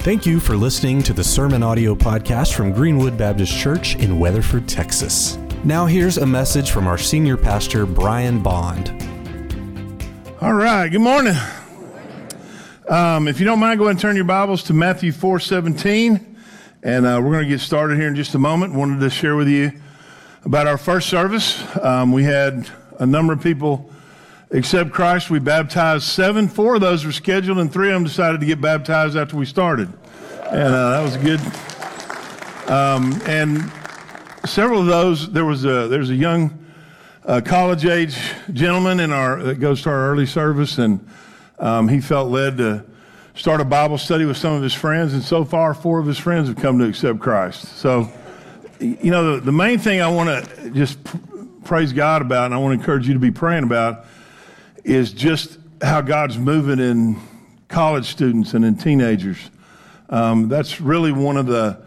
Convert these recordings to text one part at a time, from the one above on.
Thank you for listening to the Sermon Audio Podcast from Greenwood Baptist Church in Weatherford, Texas. Now, here's a message from our senior pastor, Brian Bond. All right, good morning. Um, if you don't mind, go ahead and turn your Bibles to Matthew 4 17. And uh, we're going to get started here in just a moment. Wanted to share with you about our first service. Um, we had a number of people accept Christ. We baptized seven. Four of those were scheduled, and three of them decided to get baptized after we started. And uh, that was good. Um, and several of those, there was a, there's a young uh, college age gentleman in our, that goes to our early service, and um, he felt led to start a Bible study with some of his friends. And so far, four of his friends have come to accept Christ. So, you know, the, the main thing I want to just praise God about, and I want to encourage you to be praying about, is just how God's moving in college students and in teenagers. Um, that's really one of the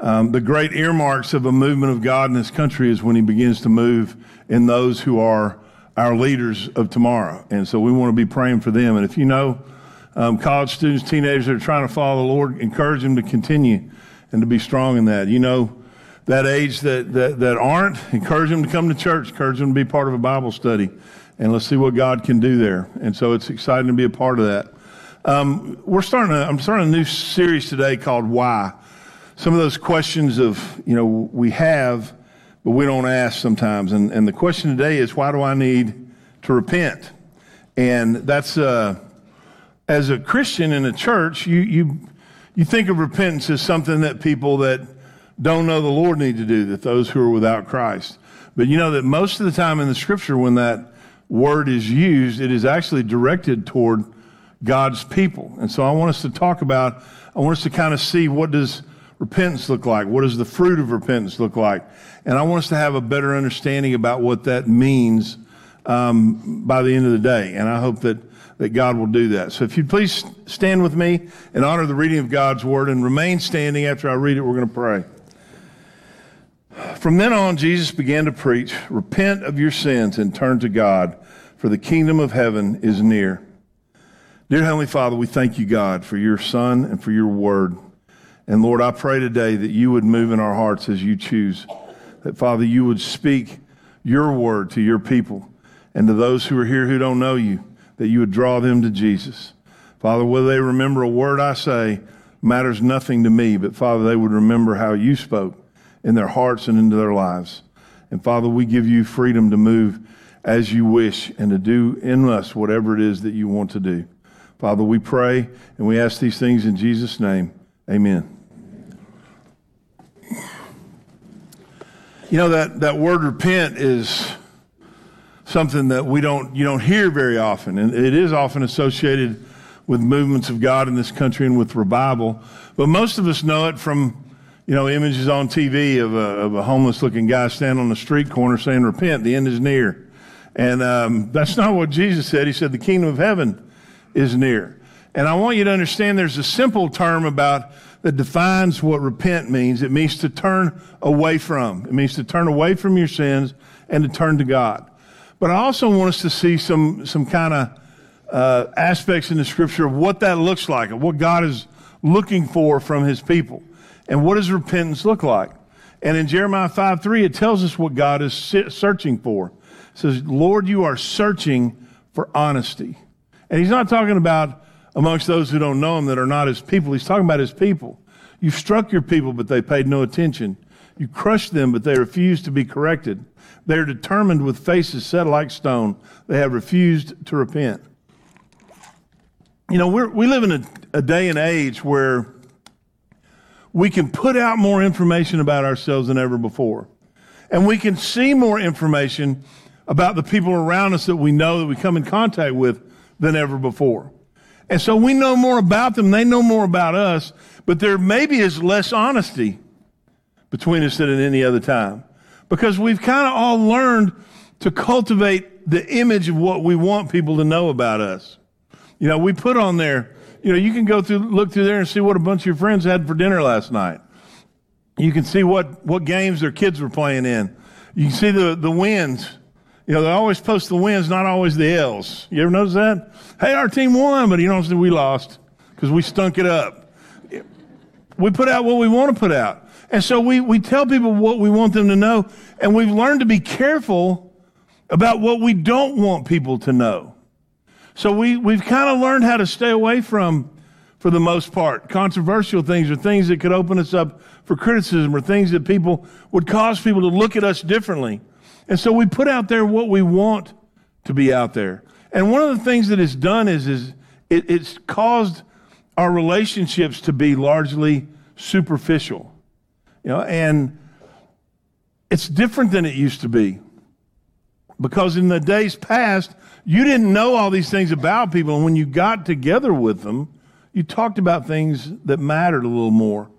um, the great earmarks of a movement of God in this country is when He begins to move in those who are our leaders of tomorrow. And so we want to be praying for them. And if you know um, college students, teenagers that are trying to follow the Lord, encourage them to continue and to be strong in that. You know that age that, that, that aren't, encourage them to come to church, encourage them to be part of a Bible study and let's see what God can do there. And so it's exciting to be a part of that. Um, we're starting. A, I'm starting a new series today called "Why." Some of those questions of you know we have, but we don't ask sometimes. And and the question today is, why do I need to repent? And that's uh, as a Christian in a church, you you you think of repentance as something that people that don't know the Lord need to do, that those who are without Christ. But you know that most of the time in the Scripture, when that word is used, it is actually directed toward God's people. And so I want us to talk about, I want us to kind of see what does repentance look like? What does the fruit of repentance look like? And I want us to have a better understanding about what that means um, by the end of the day. And I hope that, that God will do that. So if you'd please stand with me and honor the reading of God's word and remain standing after I read it, we're going to pray. From then on, Jesus began to preach, Repent of your sins and turn to God, for the kingdom of heaven is near. Dear Heavenly Father, we thank you, God, for your Son and for your word. And Lord, I pray today that you would move in our hearts as you choose. That, Father, you would speak your word to your people and to those who are here who don't know you, that you would draw them to Jesus. Father, whether they remember a word I say matters nothing to me, but Father, they would remember how you spoke in their hearts and into their lives. And Father, we give you freedom to move as you wish and to do in us whatever it is that you want to do. Father, we pray and we ask these things in Jesus' name. Amen. You know that, that word repent is something that we don't you don't hear very often, and it is often associated with movements of God in this country and with revival. But most of us know it from you know, images on TV of a, of a homeless looking guy standing on the street corner saying, Repent, the end is near. And um, that's not what Jesus said. He said, The kingdom of heaven is near. And I want you to understand there's a simple term about that defines what repent means. It means to turn away from. It means to turn away from your sins and to turn to God. But I also want us to see some, some kind of uh, aspects in the scripture of what that looks like, of what God is looking for from his people. And what does repentance look like? And in Jeremiah 5 3, it tells us what God is searching for. It says, Lord, you are searching for honesty. And he's not talking about amongst those who don't know him that are not his people. He's talking about his people. You struck your people, but they paid no attention. You crushed them, but they refused to be corrected. They are determined with faces set like stone. They have refused to repent. You know, we live in a, a day and age where we can put out more information about ourselves than ever before. And we can see more information about the people around us that we know that we come in contact with than ever before. And so we know more about them, they know more about us, but there maybe is less honesty between us than at any other time. Because we've kind of all learned to cultivate the image of what we want people to know about us. You know, we put on there, you know, you can go through, look through there and see what a bunch of your friends had for dinner last night. You can see what, what games their kids were playing in. You can see the, the wins. You know, they always post the wins, not always the L's. You ever notice that? Hey, our team won, but you know, we lost because we stunk it up. We put out what we want to put out. And so we, we tell people what we want them to know, and we've learned to be careful about what we don't want people to know. So we, we've kind of learned how to stay away from, for the most part, controversial things or things that could open us up for criticism or things that people would cause people to look at us differently. And so we put out there what we want to be out there. And one of the things that it's done is, is it, it's caused our relationships to be largely superficial. You know, and it's different than it used to be. Because in the days past, you didn't know all these things about people. And when you got together with them, you talked about things that mattered a little more.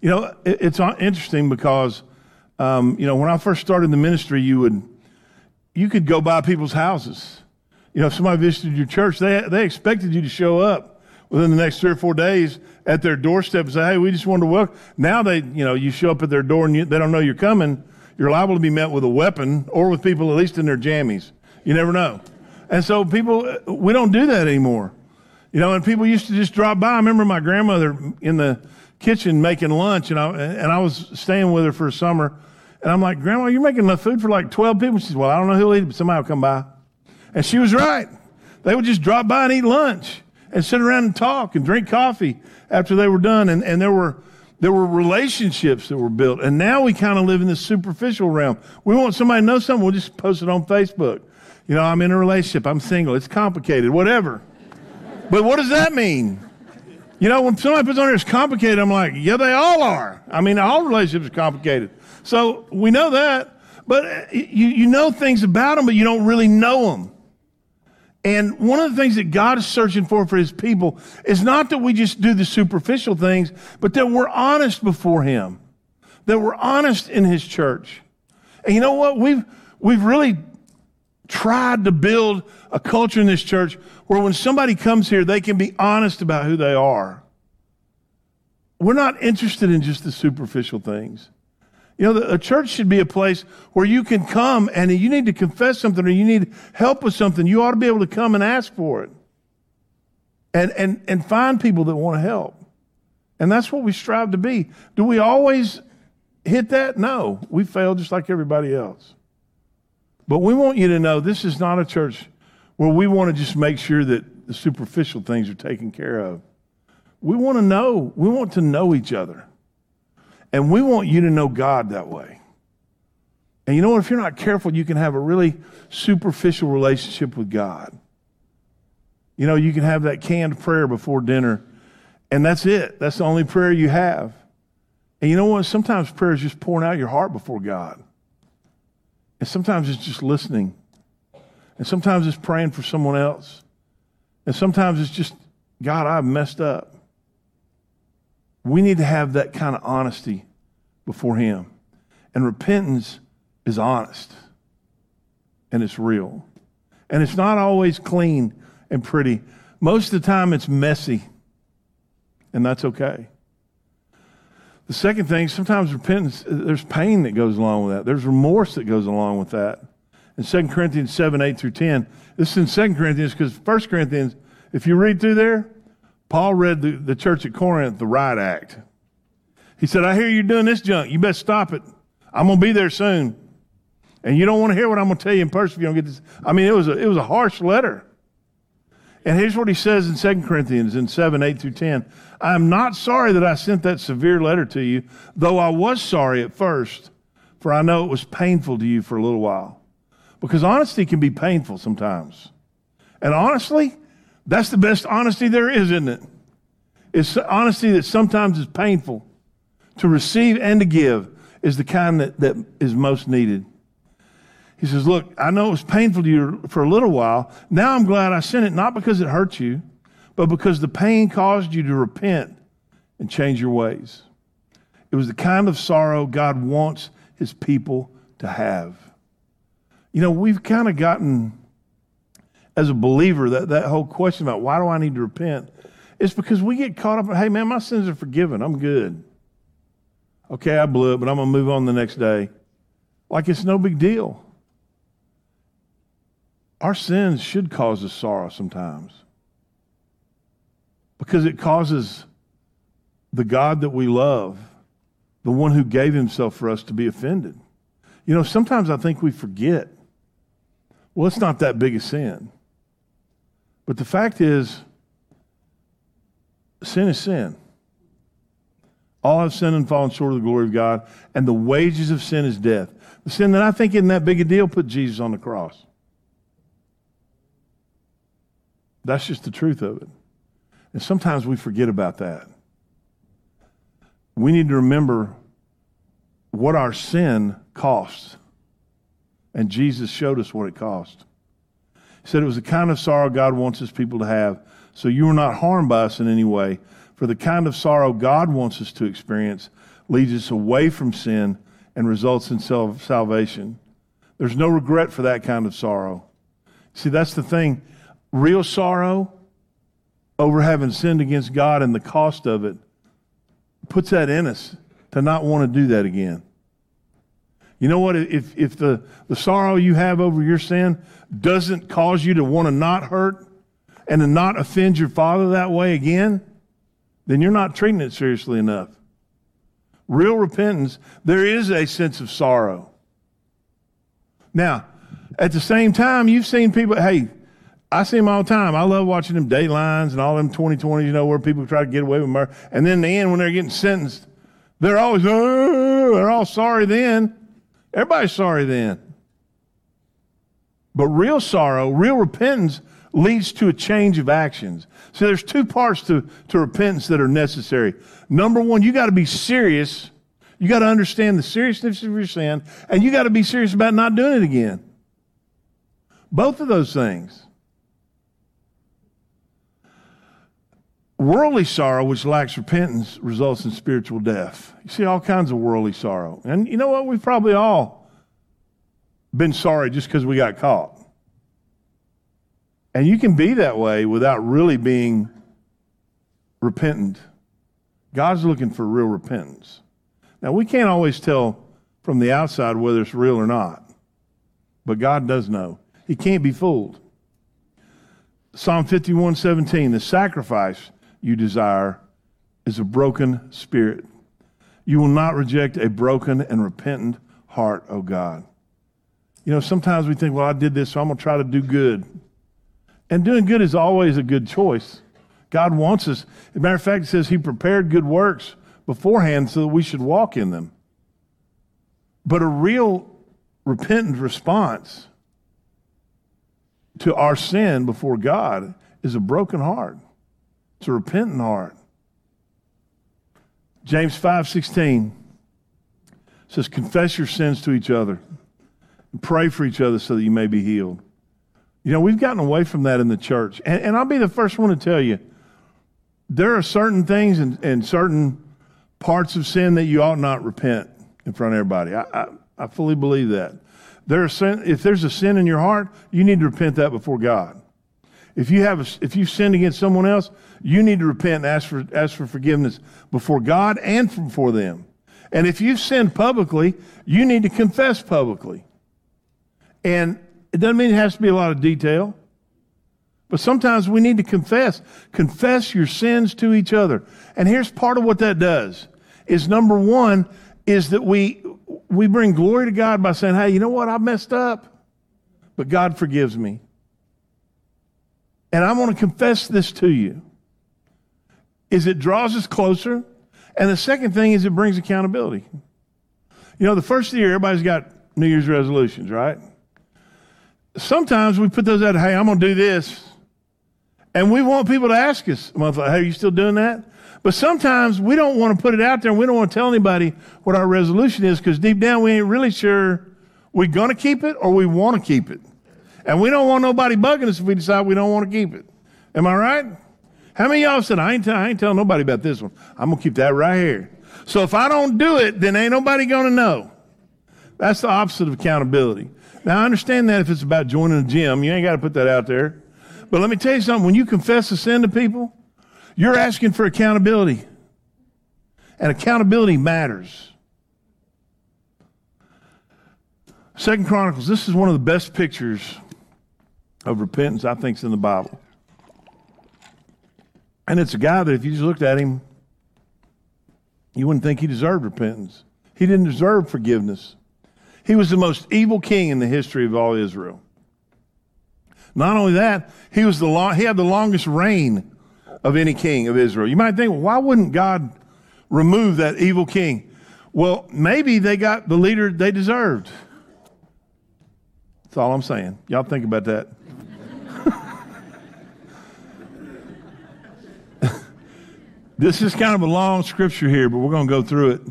You know, it, it's interesting because, um, you know, when I first started the ministry, you would, you could go by people's houses. You know, if somebody visited your church, they, they expected you to show up within the next three or four days at their doorstep and say, hey, we just wanted to welcome. Now they, you know, you show up at their door and you, they don't know you're coming. You're liable to be met with a weapon or with people at least in their jammies. You never know. And so people, uh, we don't do that anymore. You know, and people used to just drop by. I remember my grandmother in the kitchen making lunch, and I, and I was staying with her for a summer. And I'm like, Grandma, you're making enough food for like 12 people? She says, Well, I don't know who'll eat it, but somebody will come by. And she was right. They would just drop by and eat lunch and sit around and talk and drink coffee after they were done. And, and there were there were relationships that were built. And now we kind of live in this superficial realm. We want somebody to know something, we'll just post it on Facebook. You know, I'm in a relationship, I'm single, it's complicated, whatever. but what does that mean? You know, when somebody puts on there it's complicated, I'm like, yeah, they all are. I mean, all relationships are complicated. So we know that. But uh, you, you know things about them, but you don't really know them. And one of the things that God is searching for for his people is not that we just do the superficial things, but that we're honest before him, that we're honest in his church. And you know what? We've, we've really tried to build a culture in this church where when somebody comes here, they can be honest about who they are. We're not interested in just the superficial things. You know, a church should be a place where you can come and you need to confess something or you need help with something. You ought to be able to come and ask for it and, and, and find people that want to help. And that's what we strive to be. Do we always hit that? No. We fail just like everybody else. But we want you to know this is not a church where we want to just make sure that the superficial things are taken care of. We want to know, we want to know each other. And we want you to know God that way. And you know what? If you're not careful, you can have a really superficial relationship with God. You know, you can have that canned prayer before dinner, and that's it. That's the only prayer you have. And you know what? Sometimes prayer is just pouring out your heart before God. And sometimes it's just listening. And sometimes it's praying for someone else. And sometimes it's just, God, I've messed up. We need to have that kind of honesty before Him. And repentance is honest and it's real. And it's not always clean and pretty. Most of the time, it's messy, and that's okay. The second thing, sometimes repentance, there's pain that goes along with that. There's remorse that goes along with that. In 2 Corinthians 7, 8 through 10, this is in 2 Corinthians because 1 Corinthians, if you read through there, Paul read the, the church at Corinth the riot act. He said, I hear you're doing this junk. You better stop it. I'm going to be there soon. And you don't want to hear what I'm going to tell you in person if you don't get this. I mean, it was a, it was a harsh letter. And here's what he says in 2 Corinthians in 7, 8 through 10. I am not sorry that I sent that severe letter to you, though I was sorry at first, for I know it was painful to you for a little while. Because honesty can be painful sometimes. And honestly, that's the best honesty there is, isn't it? It's honesty that sometimes is painful. To receive and to give is the kind that, that is most needed. He says, Look, I know it was painful to you for a little while. Now I'm glad I sent it, not because it hurt you, but because the pain caused you to repent and change your ways. It was the kind of sorrow God wants his people to have. You know, we've kind of gotten as a believer, that, that whole question about why do I need to repent, is because we get caught up in, hey, man, my sins are forgiven. I'm good. Okay, I blew it, but I'm going to move on the next day. Like it's no big deal. Our sins should cause us sorrow sometimes because it causes the God that we love, the one who gave himself for us to be offended. You know, sometimes I think we forget. Well, it's not that big a sin. But the fact is, sin is sin. All have sinned and fallen short of the glory of God, and the wages of sin is death. The sin that I think isn't that big a deal put Jesus on the cross. That's just the truth of it. And sometimes we forget about that. We need to remember what our sin costs. And Jesus showed us what it cost. He said it was the kind of sorrow God wants his people to have. So you are not harmed by us in any way. For the kind of sorrow God wants us to experience leads us away from sin and results in salvation. There's no regret for that kind of sorrow. See, that's the thing. Real sorrow over having sinned against God and the cost of it puts that in us to not want to do that again. You know what? If, if the, the sorrow you have over your sin doesn't cause you to want to not hurt and to not offend your father that way again, then you're not treating it seriously enough. Real repentance, there is a sense of sorrow. Now, at the same time, you've seen people, hey, I see them all the time. I love watching them Datelines and all them 2020s, you know, where people try to get away with murder. And then in the end, when they're getting sentenced, they're always, oh, they're all sorry then. Everybody's sorry then. But real sorrow, real repentance leads to a change of actions. So there's two parts to, to repentance that are necessary. Number one, you got to be serious. You got to understand the seriousness of your sin, and you got to be serious about not doing it again. Both of those things. Worldly sorrow, which lacks repentance, results in spiritual death. You see all kinds of worldly sorrow. And you know what? We've probably all been sorry just because we got caught. And you can be that way without really being repentant. God's looking for real repentance. Now, we can't always tell from the outside whether it's real or not, but God does know. He can't be fooled. Psalm 51 17, the sacrifice you desire is a broken spirit. You will not reject a broken and repentant heart, O God. You know, sometimes we think, well, I did this, so I'm going to try to do good. And doing good is always a good choice. God wants us. As a matter of fact, it says He prepared good works beforehand so that we should walk in them. But a real repentant response to our sin before God is a broken heart. It's a repentant heart. James 5:16 says confess your sins to each other and pray for each other so that you may be healed. You know, we've gotten away from that in the church. And, and I'll be the first one to tell you there are certain things and, and certain parts of sin that you ought not repent in front of everybody. I, I, I fully believe that. There are sin, if there's a sin in your heart, you need to repent that before God. If you have a, if you've sinned against someone else, you need to repent and ask for ask for forgiveness before God and before them. And if you've sinned publicly, you need to confess publicly. And it doesn't mean it has to be a lot of detail. But sometimes we need to confess. Confess your sins to each other. And here's part of what that does is number one is that we we bring glory to God by saying, hey, you know what? I messed up. But God forgives me. And I want to confess this to you. Is it draws us closer. And the second thing is it brings accountability. You know, the first year, everybody's got New Year's resolutions, right? Sometimes we put those out, hey, I'm going to do this. And we want people to ask us, hey, are you still doing that? But sometimes we don't want to put it out there and we don't want to tell anybody what our resolution is because deep down we ain't really sure we're going to keep it or we want to keep it. And we don't want nobody bugging us if we decide we don't want to keep it. Am I right? How many y'all said, I ain't, t- I ain't telling nobody about this one? I'm going to keep that right here. So if I don't do it, then ain't nobody going to know. That's the opposite of accountability. Now, I understand that if it's about joining a gym, you ain't got to put that out there. But let me tell you something when you confess a sin to people, you're asking for accountability. And accountability matters. Second Chronicles, this is one of the best pictures of repentance I think is in the Bible. And it's a guy that if you just looked at him, You wouldn't think he deserved repentance. He didn't deserve forgiveness. He was the most evil king in the history of all Israel. Not only that, he was the long, he had the longest reign of any king of Israel. You might think, well, why wouldn't God remove that evil king? Well, maybe they got the leader they deserved. That's all I'm saying. Y'all think about that. This is kind of a long scripture here, but we're going to go through it.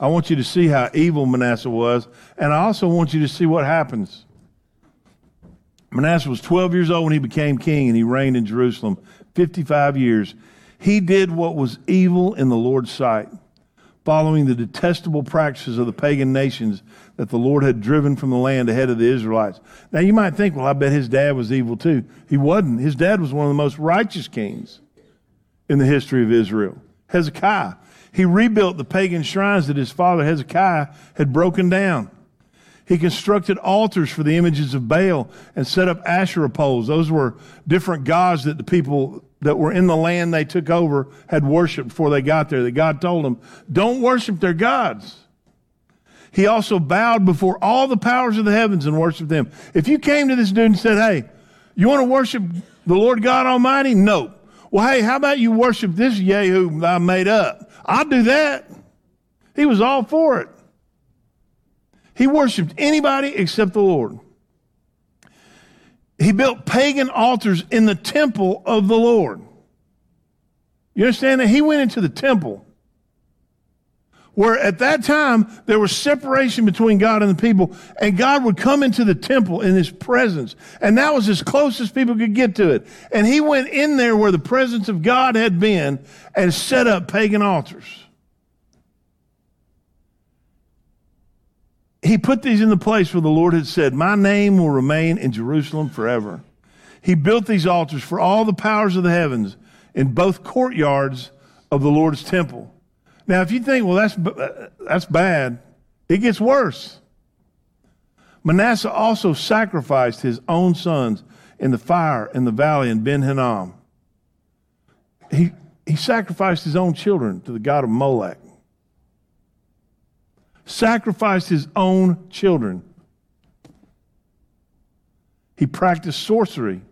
I want you to see how evil Manasseh was, and I also want you to see what happens. Manasseh was 12 years old when he became king, and he reigned in Jerusalem 55 years. He did what was evil in the Lord's sight, following the detestable practices of the pagan nations that the Lord had driven from the land ahead of the Israelites. Now, you might think, well, I bet his dad was evil too. He wasn't. His dad was one of the most righteous kings in the history of Israel Hezekiah. He rebuilt the pagan shrines that his father Hezekiah had broken down. He constructed altars for the images of Baal and set up Asherah poles. Those were different gods that the people that were in the land they took over had worshiped before they got there. That God told them, don't worship their gods. He also bowed before all the powers of the heavens and worshiped them. If you came to this dude and said, hey, you want to worship the Lord God Almighty? No. Well, hey, how about you worship this Yahoo I made up? I'll do that. He was all for it. He worshiped anybody except the Lord. He built pagan altars in the temple of the Lord. You understand that? He went into the temple where at that time there was separation between God and the people, and God would come into the temple in his presence. And that was as close as people could get to it. And he went in there where the presence of God had been and set up pagan altars. he put these in the place where the Lord had said, My name will remain in Jerusalem forever. He built these altars for all the powers of the heavens in both courtyards of the Lord's temple. Now, if you think, well, that's, that's bad, it gets worse. Manasseh also sacrificed his own sons in the fire in the valley in Ben Hinnom. He, he sacrificed his own children to the god of Molech sacrificed his own children. He practiced sorcery,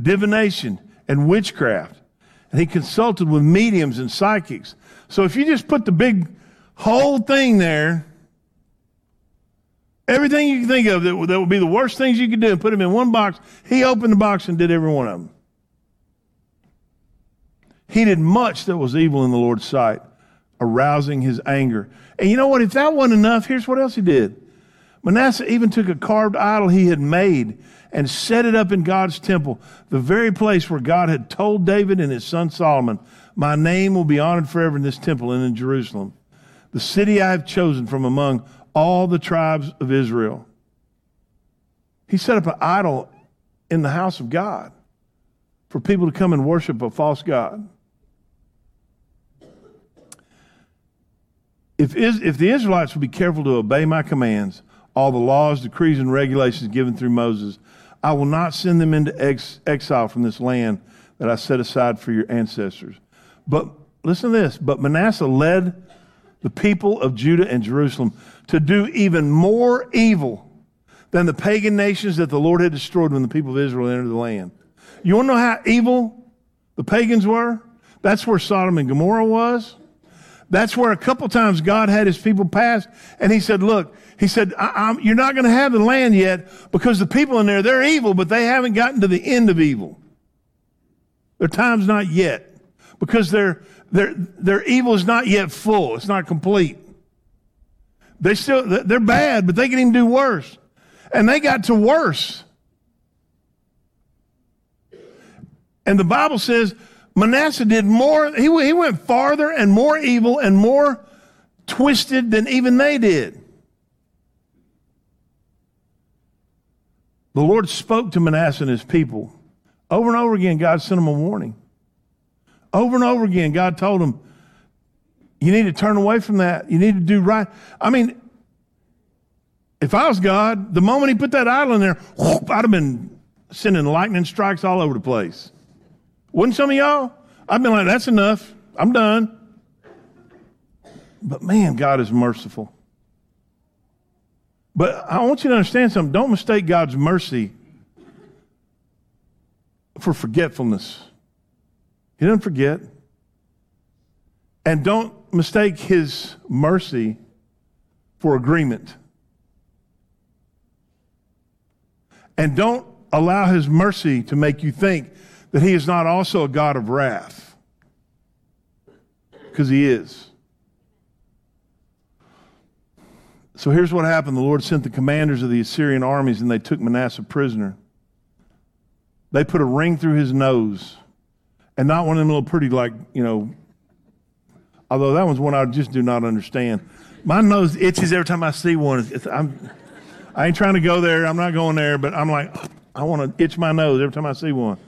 divination, and witchcraft. And he consulted with mediums and psychics. So if you just put the big whole thing there, everything you can think of that, that would be the worst things you could do and put them in one box, he opened the box and did every one of them. He did much that was evil in the Lord's sight arousing his anger. And you know what? If that wasn't enough, here's what else he did. Manasseh even took a carved idol he had made and set it up in God's temple, the very place where God had told David and his son Solomon, My name will be honored forever in this temple and in Jerusalem, the city I have chosen from among all the tribes of Israel. He set up an idol in the house of God for people to come and worship a false God. If, if the Israelites would be careful to obey my commands, all the laws, decrees, and regulations given through Moses, I will not send them into ex- exile from this land that I set aside for your ancestors. But listen to this. But Manasseh led the people of Judah and Jerusalem to do even more evil than the pagan nations that the Lord had destroyed when the people of Israel entered the land. You want to know how evil the pagans were? That's where Sodom and Gomorrah was. That's where a couple times God had his people pass, and he said, Look, he said, You're not going to have the land yet because the people in there, they're evil, but they haven't gotten to the end of evil. Their time's not yet because their, their, their evil is not yet full, it's not complete. They still, they're bad, but they can even do worse. And they got to worse. And the Bible says Manasseh did more, he, he went farther and more evil and more twisted than even they did. The Lord spoke to Manasseh and his people. Over and over again, God sent him a warning. Over and over again, God told him, You need to turn away from that. You need to do right. I mean, if I was God, the moment he put that idol in there, whoop, I'd have been sending lightning strikes all over the place. Wouldn't some of y'all? I've been like, that's enough. I'm done. But man, God is merciful. But I want you to understand something. Don't mistake God's mercy for forgetfulness. He doesn't forget. And don't mistake his mercy for agreement. And don't allow his mercy to make you think that he is not also a God of wrath. Because he is. So here's what happened the Lord sent the commanders of the Assyrian armies and they took Manasseh prisoner. They put a ring through his nose and not one of them little pretty, like, you know, although that one's one I just do not understand. My nose itches every time I see one. I'm, I ain't trying to go there. I'm not going there, but I'm like, I want to itch my nose every time I see one.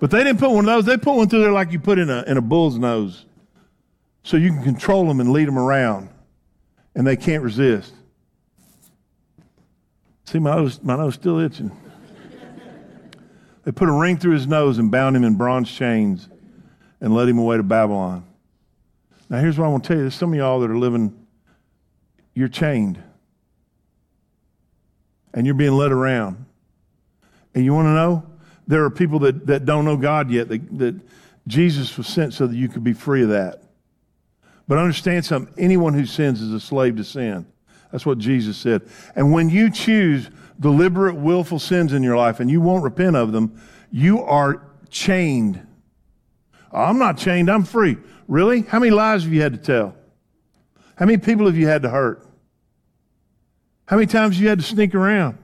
But they didn't put one of those. They put one through there like you put in a, in a bull's nose. So you can control them and lead them around. And they can't resist. See, my nose, my nose still itching. they put a ring through his nose and bound him in bronze chains and led him away to Babylon. Now, here's what I want to tell you. There's some of y'all that are living, you're chained. And you're being led around. And you want to know? There are people that, that don't know God yet, that, that Jesus was sent so that you could be free of that. But understand something anyone who sins is a slave to sin. That's what Jesus said. And when you choose deliberate, willful sins in your life and you won't repent of them, you are chained. I'm not chained, I'm free. Really? How many lies have you had to tell? How many people have you had to hurt? How many times have you had to sneak around?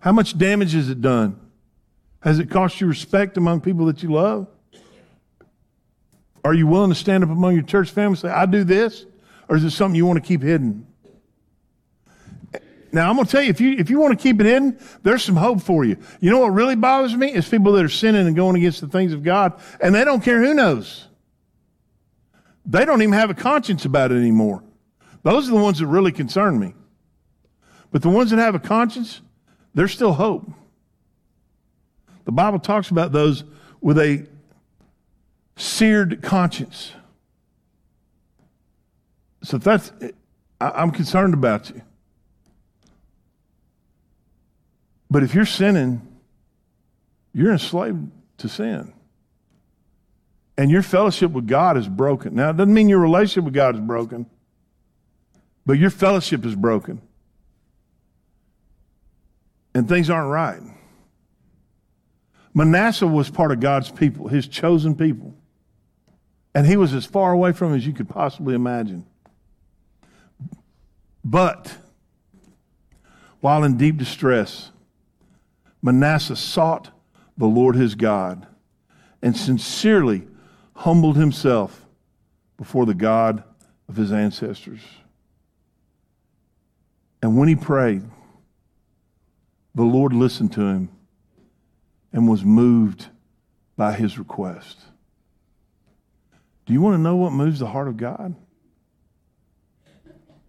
How much damage has it done? Has it cost you respect among people that you love? Are you willing to stand up among your church family and say, I do this? Or is it something you want to keep hidden? Now, I'm going to tell you, if you, if you want to keep it hidden, there's some hope for you. You know what really bothers me? Is people that are sinning and going against the things of God, and they don't care who knows. They don't even have a conscience about it anymore. Those are the ones that really concern me. But the ones that have a conscience, there's still hope. The Bible talks about those with a seared conscience. So if that's, I'm concerned about you. But if you're sinning, you're enslaved to sin. And your fellowship with God is broken. Now, it doesn't mean your relationship with God is broken, but your fellowship is broken. And things aren't right. Manasseh was part of God's people, his chosen people. And he was as far away from as you could possibly imagine. But while in deep distress, Manasseh sought the Lord his God and sincerely humbled himself before the God of his ancestors. And when he prayed, the Lord listened to him and was moved by his request. Do you want to know what moves the heart of God?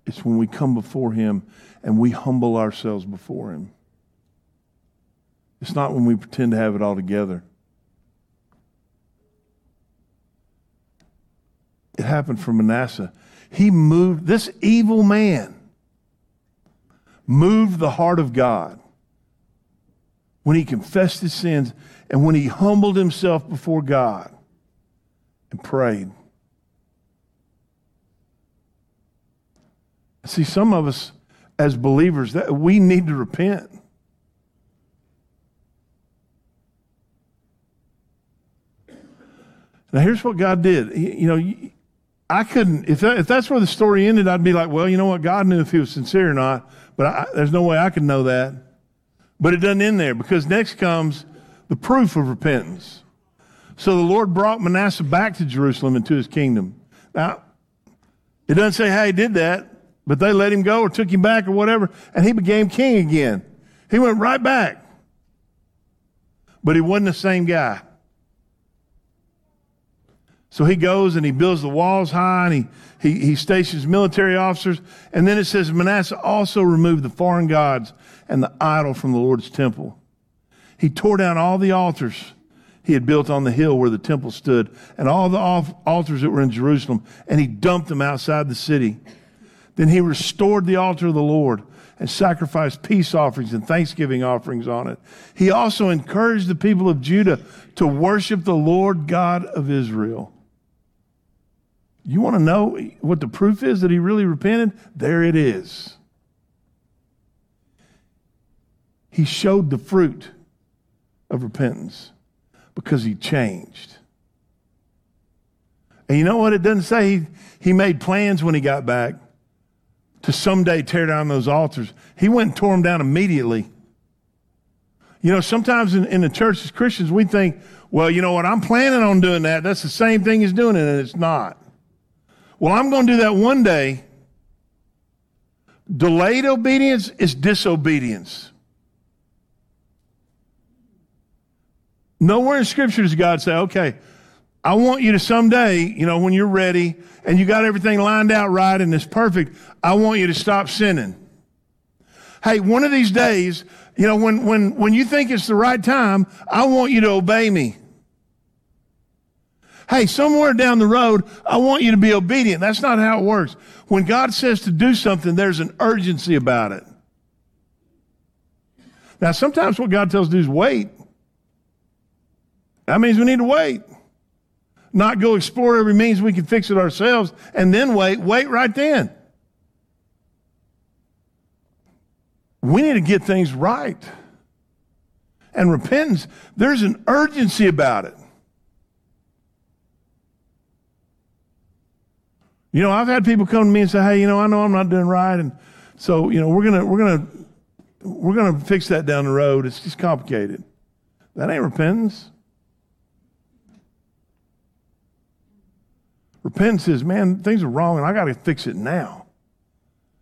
It's when we come before him and we humble ourselves before him. It's not when we pretend to have it all together. It happened for Manasseh. He moved, this evil man moved the heart of God when he confessed his sins and when he humbled himself before God and prayed. See, some of us as believers, that we need to repent. Now, here's what God did. You know, I couldn't, if, that, if that's where the story ended, I'd be like, well, you know what? God knew if he was sincere or not, but I, there's no way I could know that. But it doesn't end there because next comes the proof of repentance. So the Lord brought Manasseh back to Jerusalem and to his kingdom. Now, it doesn't say how he did that, but they let him go or took him back or whatever, and he became king again. He went right back. But he wasn't the same guy. So he goes and he builds the walls high and he, he, he stations military officers. And then it says Manasseh also removed the foreign gods and the idol from the Lord's temple. He tore down all the altars he had built on the hill where the temple stood and all the altars that were in Jerusalem, and he dumped them outside the city. Then he restored the altar of the Lord and sacrificed peace offerings and thanksgiving offerings on it. He also encouraged the people of Judah to worship the Lord God of Israel. You want to know what the proof is that he really repented? There it is. He showed the fruit of repentance because he changed. And you know what? It doesn't say he, he made plans when he got back to someday tear down those altars. He went and tore them down immediately. You know, sometimes in, in the church as Christians, we think, well, you know what? I'm planning on doing that. That's the same thing as doing it, and it's not. Well, I'm going to do that one day. Delayed obedience is disobedience. Nowhere in Scripture does God say, okay, I want you to someday, you know, when you're ready and you got everything lined out right and it's perfect, I want you to stop sinning. Hey, one of these days, you know, when, when, when you think it's the right time, I want you to obey me. Hey, somewhere down the road, I want you to be obedient. That's not how it works. When God says to do something, there's an urgency about it. Now, sometimes what God tells us to do is wait. That means we need to wait. Not go explore every means we can fix it ourselves and then wait. Wait right then. We need to get things right. And repentance, there's an urgency about it. You know, I've had people come to me and say, "Hey, you know, I know I'm not doing right, and so you know, we're gonna we're gonna we're gonna fix that down the road. It's just complicated. That ain't repentance. Repentance is, man, things are wrong, and I got to fix it now.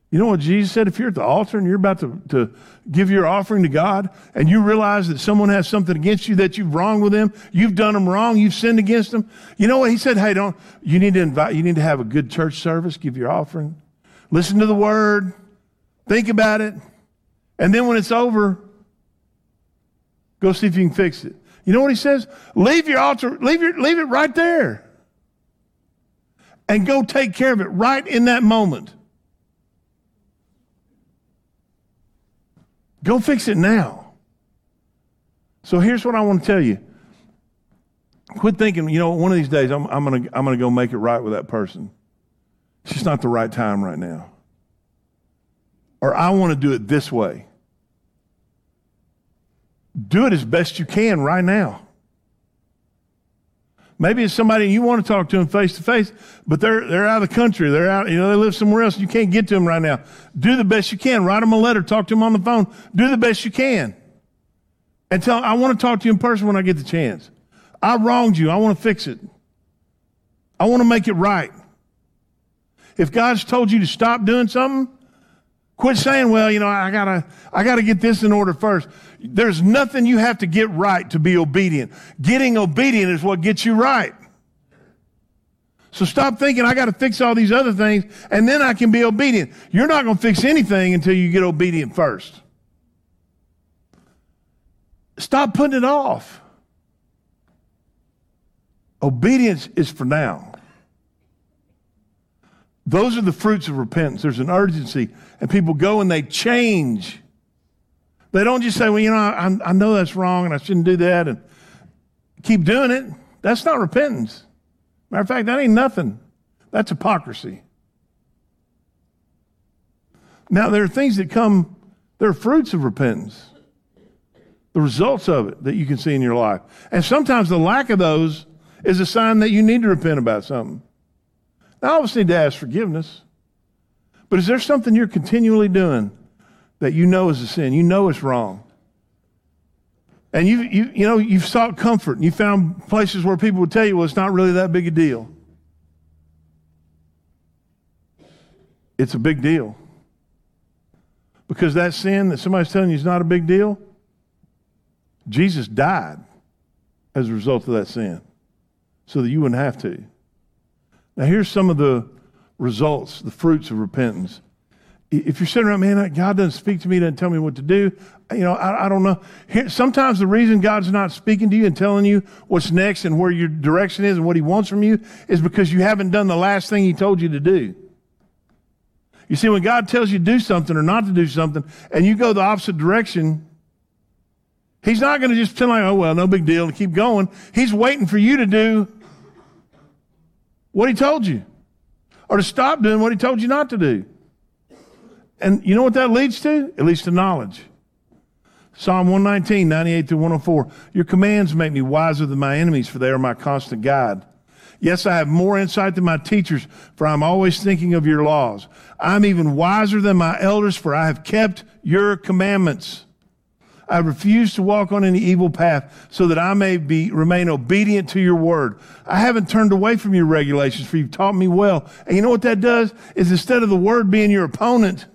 You know what Jesus said? If you're at the altar and you're about to, to give your offering to God and you realize that someone has something against you that you've wronged with them, you've done them wrong, you've sinned against them. You know what? He said, hey, don't, you need to invite, you need to have a good church service, give your offering, listen to the word, think about it. And then when it's over, go see if you can fix it. You know what he says? Leave your altar, leave, your, leave it right there. And go take care of it right in that moment. Go fix it now. So here's what I want to tell you. Quit thinking, you know, one of these days I'm, I'm going to I'm gonna go make it right with that person. It's just not the right time right now. Or I want to do it this way. Do it as best you can right now. Maybe it's somebody you want to talk to them face to face, but they're, they're out of the country. They're out, you know, they live somewhere else. You can't get to them right now. Do the best you can. Write them a letter. Talk to them on the phone. Do the best you can. And tell, I want to talk to you in person when I get the chance. I wronged you. I want to fix it. I want to make it right. If God's told you to stop doing something, quit saying, well, you know, I gotta, I gotta get this in order first. There's nothing you have to get right to be obedient. Getting obedient is what gets you right. So stop thinking I got to fix all these other things and then I can be obedient. You're not to fix anything until you get obedient first. Stop putting it off. Obedience is for now. Those are the fruits of repentance. There's an urgency, and people go and they change. They don't just say, well, you know, I, I know that's wrong and I shouldn't do that and keep doing it. That's not repentance. Matter of fact, that ain't nothing. That's hypocrisy. Now, there are things that come, there are fruits of repentance, the results of it that you can see in your life. And sometimes the lack of those is a sign that you need to repent about something. I always need to ask forgiveness. But is there something you're continually doing that you know is a sin. You know it's wrong. And you, you, you know, you've sought comfort and you found places where people would tell you, well, it's not really that big a deal. It's a big deal. Because that sin that somebody's telling you is not a big deal, Jesus died as a result of that sin so that you wouldn't have to. Now, here's some of the results, the fruits of repentance if you're sitting around, man, God doesn't speak to me, doesn't tell me what to do, you know, I, I don't know. Here, sometimes the reason God's not speaking to you and telling you what's next and where your direction is and what He wants from you is because you haven't done the last thing He told you to do. You see, when God tells you to do something or not to do something, and you go the opposite direction, He's not going to just tell you, oh, well, no big deal, keep going. He's waiting for you to do what He told you or to stop doing what He told you not to do. And you know what that leads to? It leads to knowledge. Psalm 119, 98 to 104. Your commands make me wiser than my enemies, for they are my constant guide. Yes, I have more insight than my teachers, for I'm always thinking of your laws. I'm even wiser than my elders, for I have kept your commandments. I refuse to walk on any evil path so that I may be, remain obedient to your word. I haven't turned away from your regulations, for you've taught me well. And you know what that does? Is instead of the word being your opponent,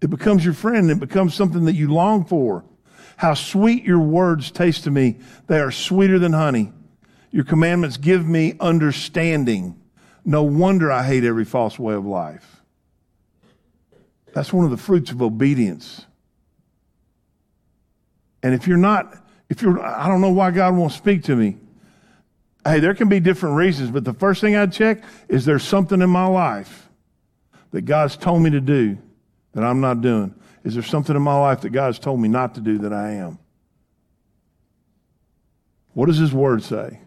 it becomes your friend. It becomes something that you long for. How sweet your words taste to me. They are sweeter than honey. Your commandments give me understanding. No wonder I hate every false way of life. That's one of the fruits of obedience. And if you're not, if you're, I don't know why God won't speak to me. Hey, there can be different reasons, but the first thing I'd check is there something in my life that God's told me to do that I'm not doing? Is there something in my life that God's told me not to do that I am? What does His Word say?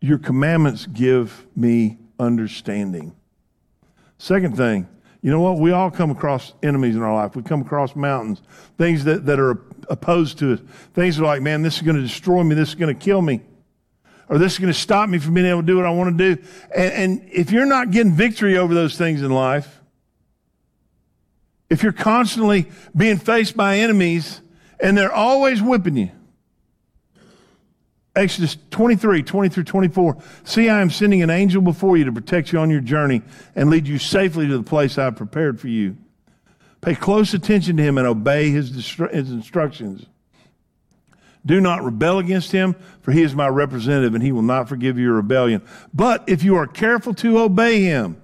Your commandments give me understanding. Second thing, you know what? We all come across enemies in our life. We come across mountains, things that, that are opposed to it. Things are like, man, this is going to destroy me. This is going to kill me. Or this is going to stop me from being able to do what I want to do. And, and if you're not getting victory over those things in life, if you're constantly being faced by enemies and they're always whipping you. Exodus 23, 20 through 24. See, I am sending an angel before you to protect you on your journey and lead you safely to the place I've prepared for you. Pay close attention to him and obey his, his instructions. Do not rebel against him, for he is my representative and he will not forgive your rebellion. But if you are careful to obey him,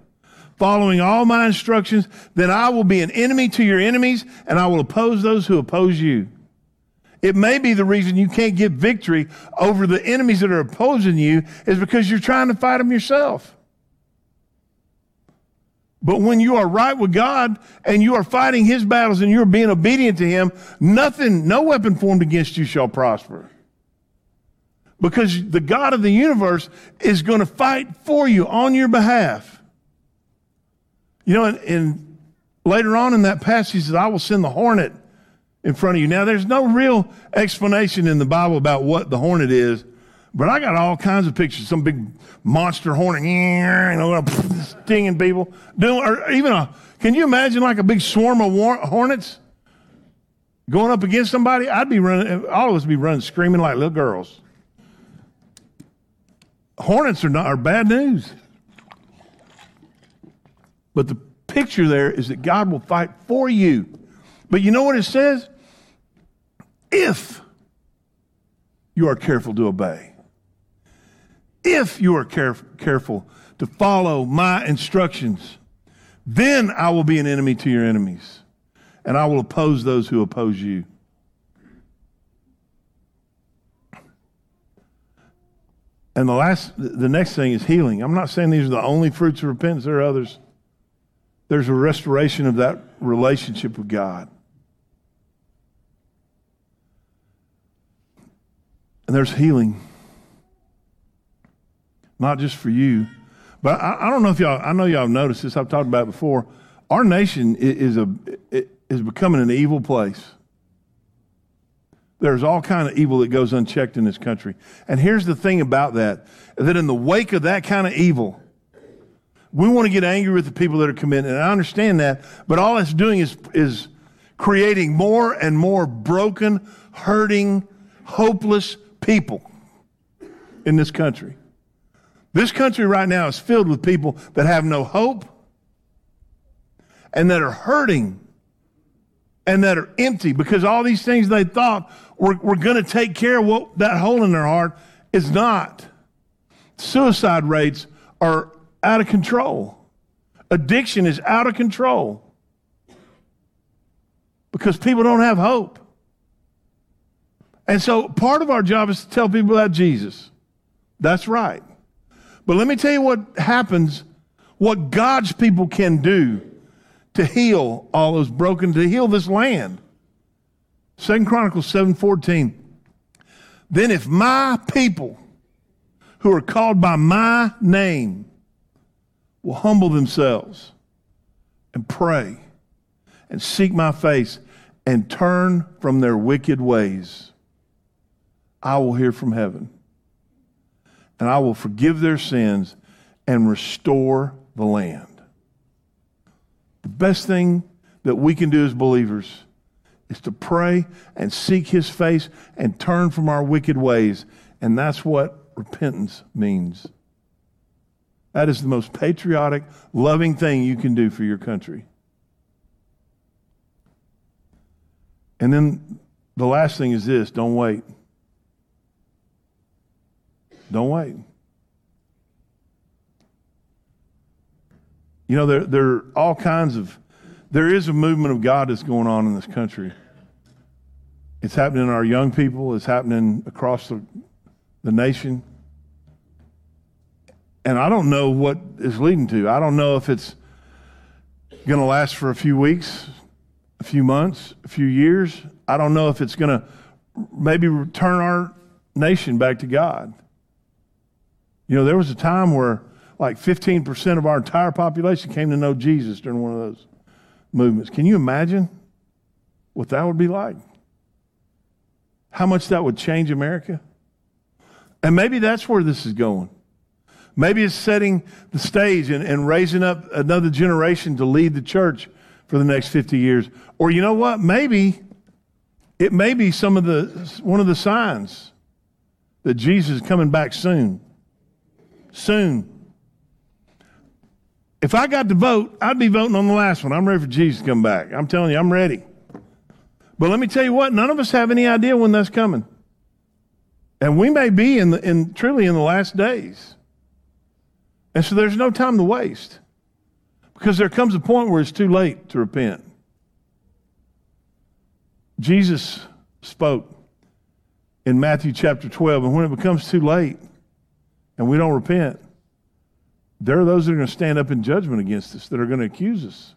following all my instructions, then I will be an enemy to your enemies and I will oppose those who oppose you. It may be the reason you can't get victory over the enemies that are opposing you is because you're trying to fight them yourself. But when you are right with God and you are fighting his battles and you're being obedient to him, nothing, no weapon formed against you shall prosper. Because the God of the universe is going to fight for you on your behalf. You know, and, later on in that passage, he says, I will send the hornet in front of you. Now, there's no real explanation in the Bible about what the hornet is, but I got all kinds of pictures. Some big monster hornet, you know, stinging people. Or even a, can you imagine like a big swarm of war, hornets going up against somebody? I'd be running, all of us be running screaming like little girls. Hornets are not are bad news. But the picture there is that God will fight for you. But you know what it says? If you are careful to obey, if you are caref- careful to follow my instructions, then I will be an enemy to your enemies, and I will oppose those who oppose you. And the last, the next thing is healing. I'm not saying these are the only fruits of repentance. There are others there's a restoration of that relationship with God. And there's healing. Not just for you, but I, I, don't know if y'all, I know y'all have noticed this, I've talked about it before. Our nation is, a, is becoming an evil place. There's all kind of evil that goes unchecked in this country. And here's the thing about that, that in the wake of that kind of evil, we want to get angry with the people that are committing, and I understand that, but all it's doing is, is creating more and more broken, hurting, hopeless people in this country. This country right now is filled with people that have no hope and that are hurting and that are empty because all these things they thought were, were going to take care of what that hole in their heart is not. Suicide rates are out of control. Addiction is out of control because people don't have hope. And so part of our job is to tell people about Jesus. That's right. But let me tell you what happens, what God's people can do to heal all those broken, to heal this land. Second Chronicles 7:14. Then if my people who are called by my name will humble themselves and pray and seek my face and turn from their wicked ways, I will hear from heaven and I will forgive their sins and restore the land. The best thing that we can do as believers is to pray and seek his face and turn from our wicked ways. And that's what repentance means. That is the most patriotic, loving thing you can do for your country. And then the last thing is this don't wait. Don't wait. You know, there, there are all kinds of, there is a movement of God that's going on in this country. It's happening in our young people, it's happening across the, the nation. And I don't know what is leading to. I don't know if it's going to last for a few weeks, a few months, a few years. I don't know if it's going to maybe turn our nation back to God. You know, there was a time where like 15% of our entire population came to know Jesus during one of those movements. Can you imagine what that would be like? How much that would change America? And maybe that's where this is going. Maybe it's setting the stage and, and raising up another generation to lead the church for the next 50 years. Or you know what? Maybe it may be some of the one of the signs that Jesus is coming back soon soon. If I got to vote, I'd be voting on the last one. I'm ready for Jesus to come back. I'm telling you, I'm ready. But let me tell you what, none of us have any idea when that's coming. And we may be in, the, in truly in the last days. And so there's no time to waste. Because there comes a point where it's too late to repent. Jesus spoke in Matthew chapter 12, and when it becomes too late, and we don't repent, there are those that are going to stand up in judgment against us, that are going to accuse us.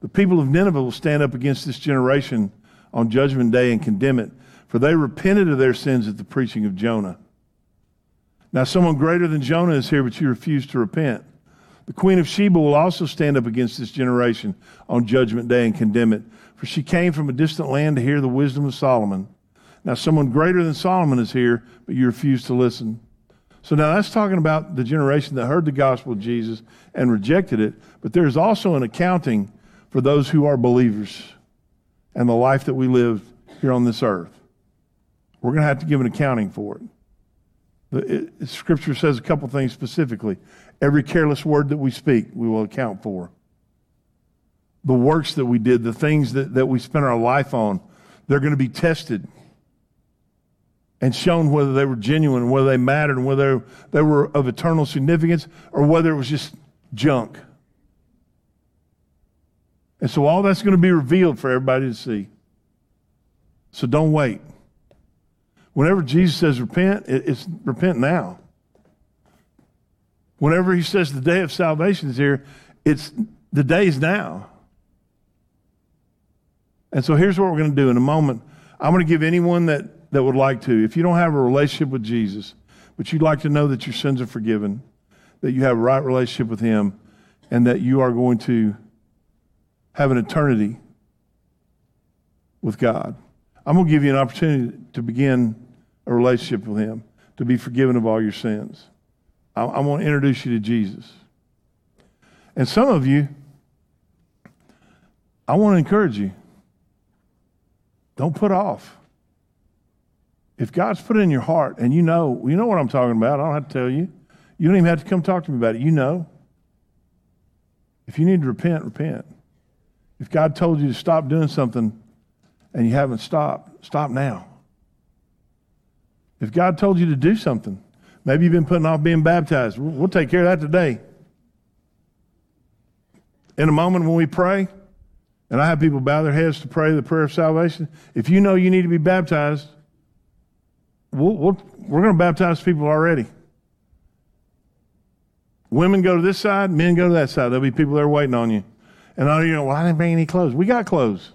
The people of Nineveh will stand up against this generation on judgment day and condemn it, for they repented of their sins at the preaching of Jonah. Now, someone greater than Jonah is here, but you refuse to repent. The queen of Sheba will also stand up against this generation on judgment day and condemn it, for she came from a distant land to hear the wisdom of Solomon. Now, someone greater than Solomon is here, but you refuse to listen. So now that's talking about the generation that heard the gospel of Jesus and rejected it, but there's also an accounting for those who are believers and the life that we live here on this earth. We're going to have to give an accounting for it. The, it, scripture says a couple things specifically. Every careless word that we speak, we will account for. The works that we did, the things that, that we spent our life on, they're going to be tested and shown whether they were genuine, whether they mattered, whether they were of eternal significance, or whether it was just junk. And so all that's going to be revealed for everybody to see. So don't wait. Whenever Jesus says repent, it's repent now. Whenever he says the day of salvation is here, it's the day is now. And so here's what we're going to do in a moment. I'm going to give anyone that that would like to, if you don't have a relationship with Jesus, but you'd like to know that your sins are forgiven, that you have a right relationship with Him, and that you are going to have an eternity with God, I'm going to give you an opportunity to begin a relationship with Him, to be forgiven of all your sins. I, want to introduce you to Jesus. And some of you, I want to encourage you. Don't put off. If God's put it in your heart and you know, you know what I'm talking about, I don't have to tell you. You don't even have to come talk to me about it. You know. If you need to repent, repent. If God told you to stop doing something and you haven't stopped, stop now. If God told you to do something, maybe you've been putting off being baptized, we'll take care of that today. in a moment when we pray, and I have people bow their heads to pray the prayer of salvation, if you know you need to be baptized, we'll, we'll, we're going to baptize people already. Women go to this side, men go to that side. There'll be people there waiting on you. And all you know, well, I didn't bring any clothes. We got clothes.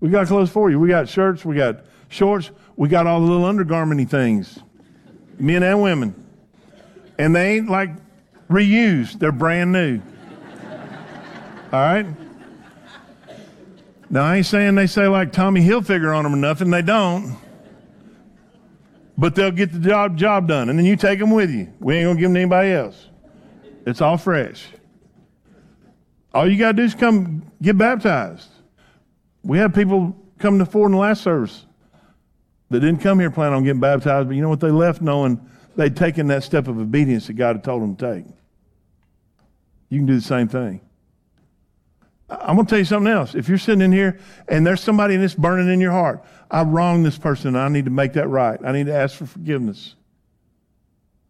We got clothes for you. We got shirts, we got shorts, we got all the little undergarmenty things, men and women. And they ain't like reused, they're brand new. all right? Now, I ain't saying they say like Tommy Hilfiger on them or nothing. They don't. But they'll get the job, job done. And then you take them with you. We ain't going to give them to anybody else. It's all fresh. All you got to do is come get baptized. We had people come to Ford in the last service that didn't come here planning on getting baptized, but you know what? They left knowing they'd taken that step of obedience that God had told them to take. You can do the same thing. I'm going to tell you something else. If you're sitting in here and there's somebody that's burning in your heart, I wronged this person and I need to make that right. I need to ask for forgiveness.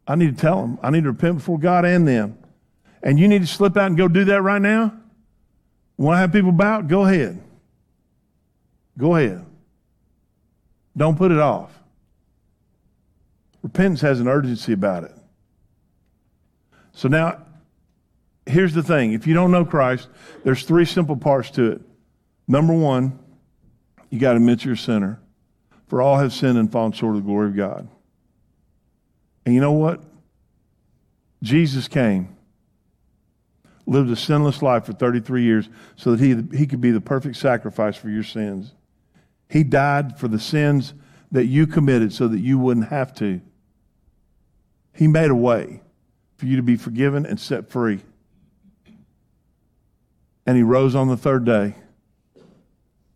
I need to tell them. I need to repent before God and them. And you need to slip out and go do that right now? Want to have people bow? Go ahead. Go ahead. Don't put it off. Repentance has an urgency about it. So now, here's the thing if you don't know Christ, there's three simple parts to it. Number one, you got to admit you're a sinner. For all have sinned and fallen short of the glory of God. And you know what? Jesus came, lived a sinless life for 33 years so that he, he could be the perfect sacrifice for your sins. He died for the sins that you committed so that you wouldn't have to. He made a way for you to be forgiven and set free. And he rose on the third day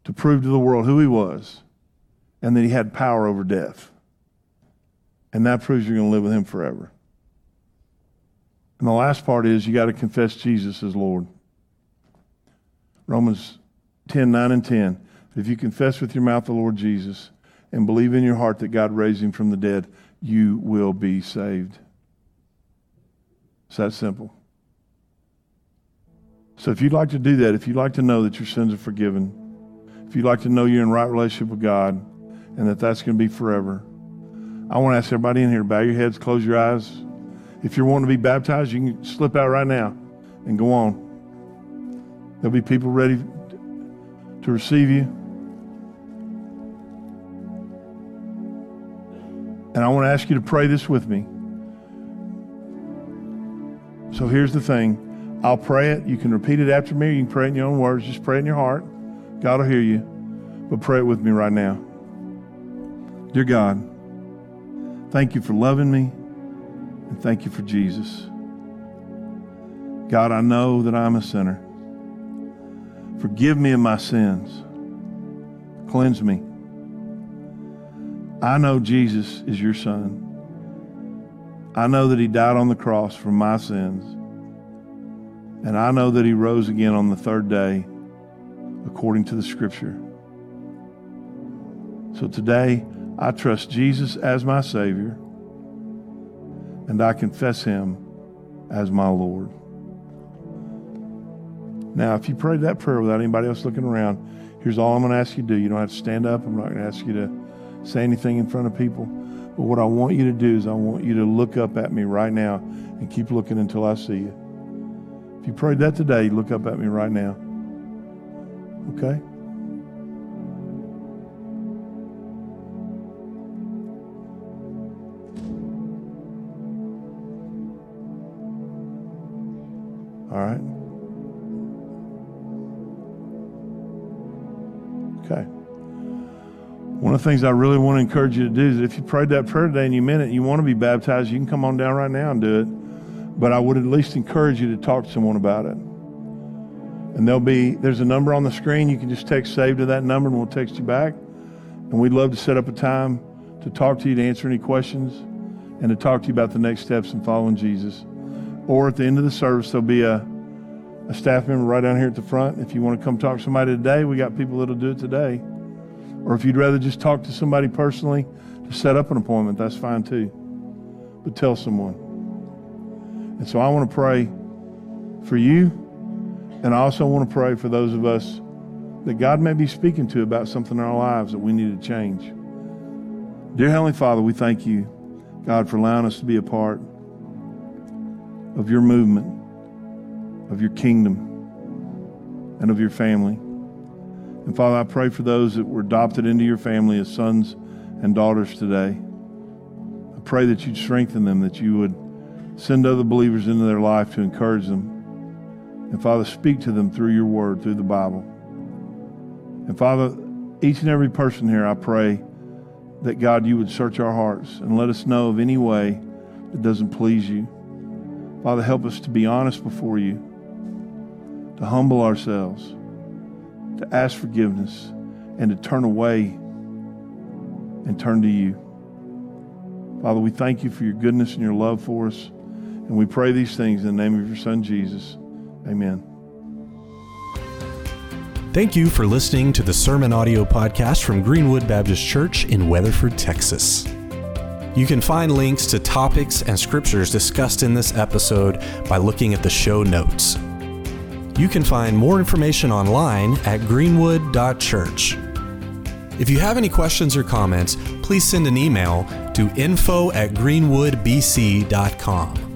to prove to the world who he was and that he had power over death. And that proves you're going to live with him forever. And the last part is you got to confess Jesus as Lord. Romans 10 9 and 10. If you confess with your mouth the Lord Jesus and believe in your heart that God raised him from the dead, you will be saved. It's that simple. So if you'd like to do that, if you'd like to know that your sins are forgiven, if you'd like to know you're in right relationship with God and that that's going to be forever, I want to ask everybody in here to bow your heads, close your eyes. If you're wanting to be baptized, you can slip out right now and go on. There'll be people ready to receive you. And I want to ask you to pray this with me. So here's the thing I'll pray it. You can repeat it after me. You can pray it in your own words. Just pray it in your heart. God will hear you. But pray it with me right now. Dear God, thank you for loving me and thank you for Jesus. God, I know that I'm a sinner. Forgive me of my sins. Cleanse me. I know Jesus is your son. I know that he died on the cross for my sins. And I know that he rose again on the third day according to the scripture. So today, I trust Jesus as my Savior and I confess him as my Lord. Now, if you prayed that prayer without anybody else looking around, here's all I'm going to ask you to do. You don't have to stand up. I'm not going to ask you to say anything in front of people. But what I want you to do is I want you to look up at me right now and keep looking until I see you. You prayed that today, look up at me right now. Okay? All right. Okay. One of the things I really want to encourage you to do is if you prayed that prayer today and you meant it, and you want to be baptized, you can come on down right now and do it. But I would at least encourage you to talk to someone about it. And there'll be there's a number on the screen. You can just text save to that number and we'll text you back. And we'd love to set up a time to talk to you to answer any questions and to talk to you about the next steps in following Jesus. Or at the end of the service there'll be a a staff member right down here at the front. If you want to come talk to somebody today, we got people that'll do it today. Or if you'd rather just talk to somebody personally to set up an appointment, that's fine too. But tell someone. And so I want to pray for you And I also want to pray for those of us that God may be speaking to about something in our lives that we need to change. Dear Heavenly Father, we thank you, God, for allowing us to be a part of your movement, of your kingdom, and of your family. And Father, I pray for those that were adopted into your family as sons and daughters today. I pray that you'd strengthen them, that you would send other believers into their life to encourage them. And Father, speak to them through your word, through the Bible. And Father, each and every person here, I pray that God, you would search our hearts and let us know of any way that doesn't please you. Father, help us to be honest before you, to humble ourselves, to ask forgiveness, and to turn away and turn to you. Father, we thank you for your goodness and your love for us. And we pray these things in the name of your Son, Jesus. Amen. Thank you for listening to the Sermon Audio Podcast from Greenwood Baptist Church in Weatherford, Texas. You can find links to topics and scriptures discussed in this episode by looking at the show notes. You can find more information online at greenwood.church. If you have any questions or comments, please send an email to info at greenwoodbc.com.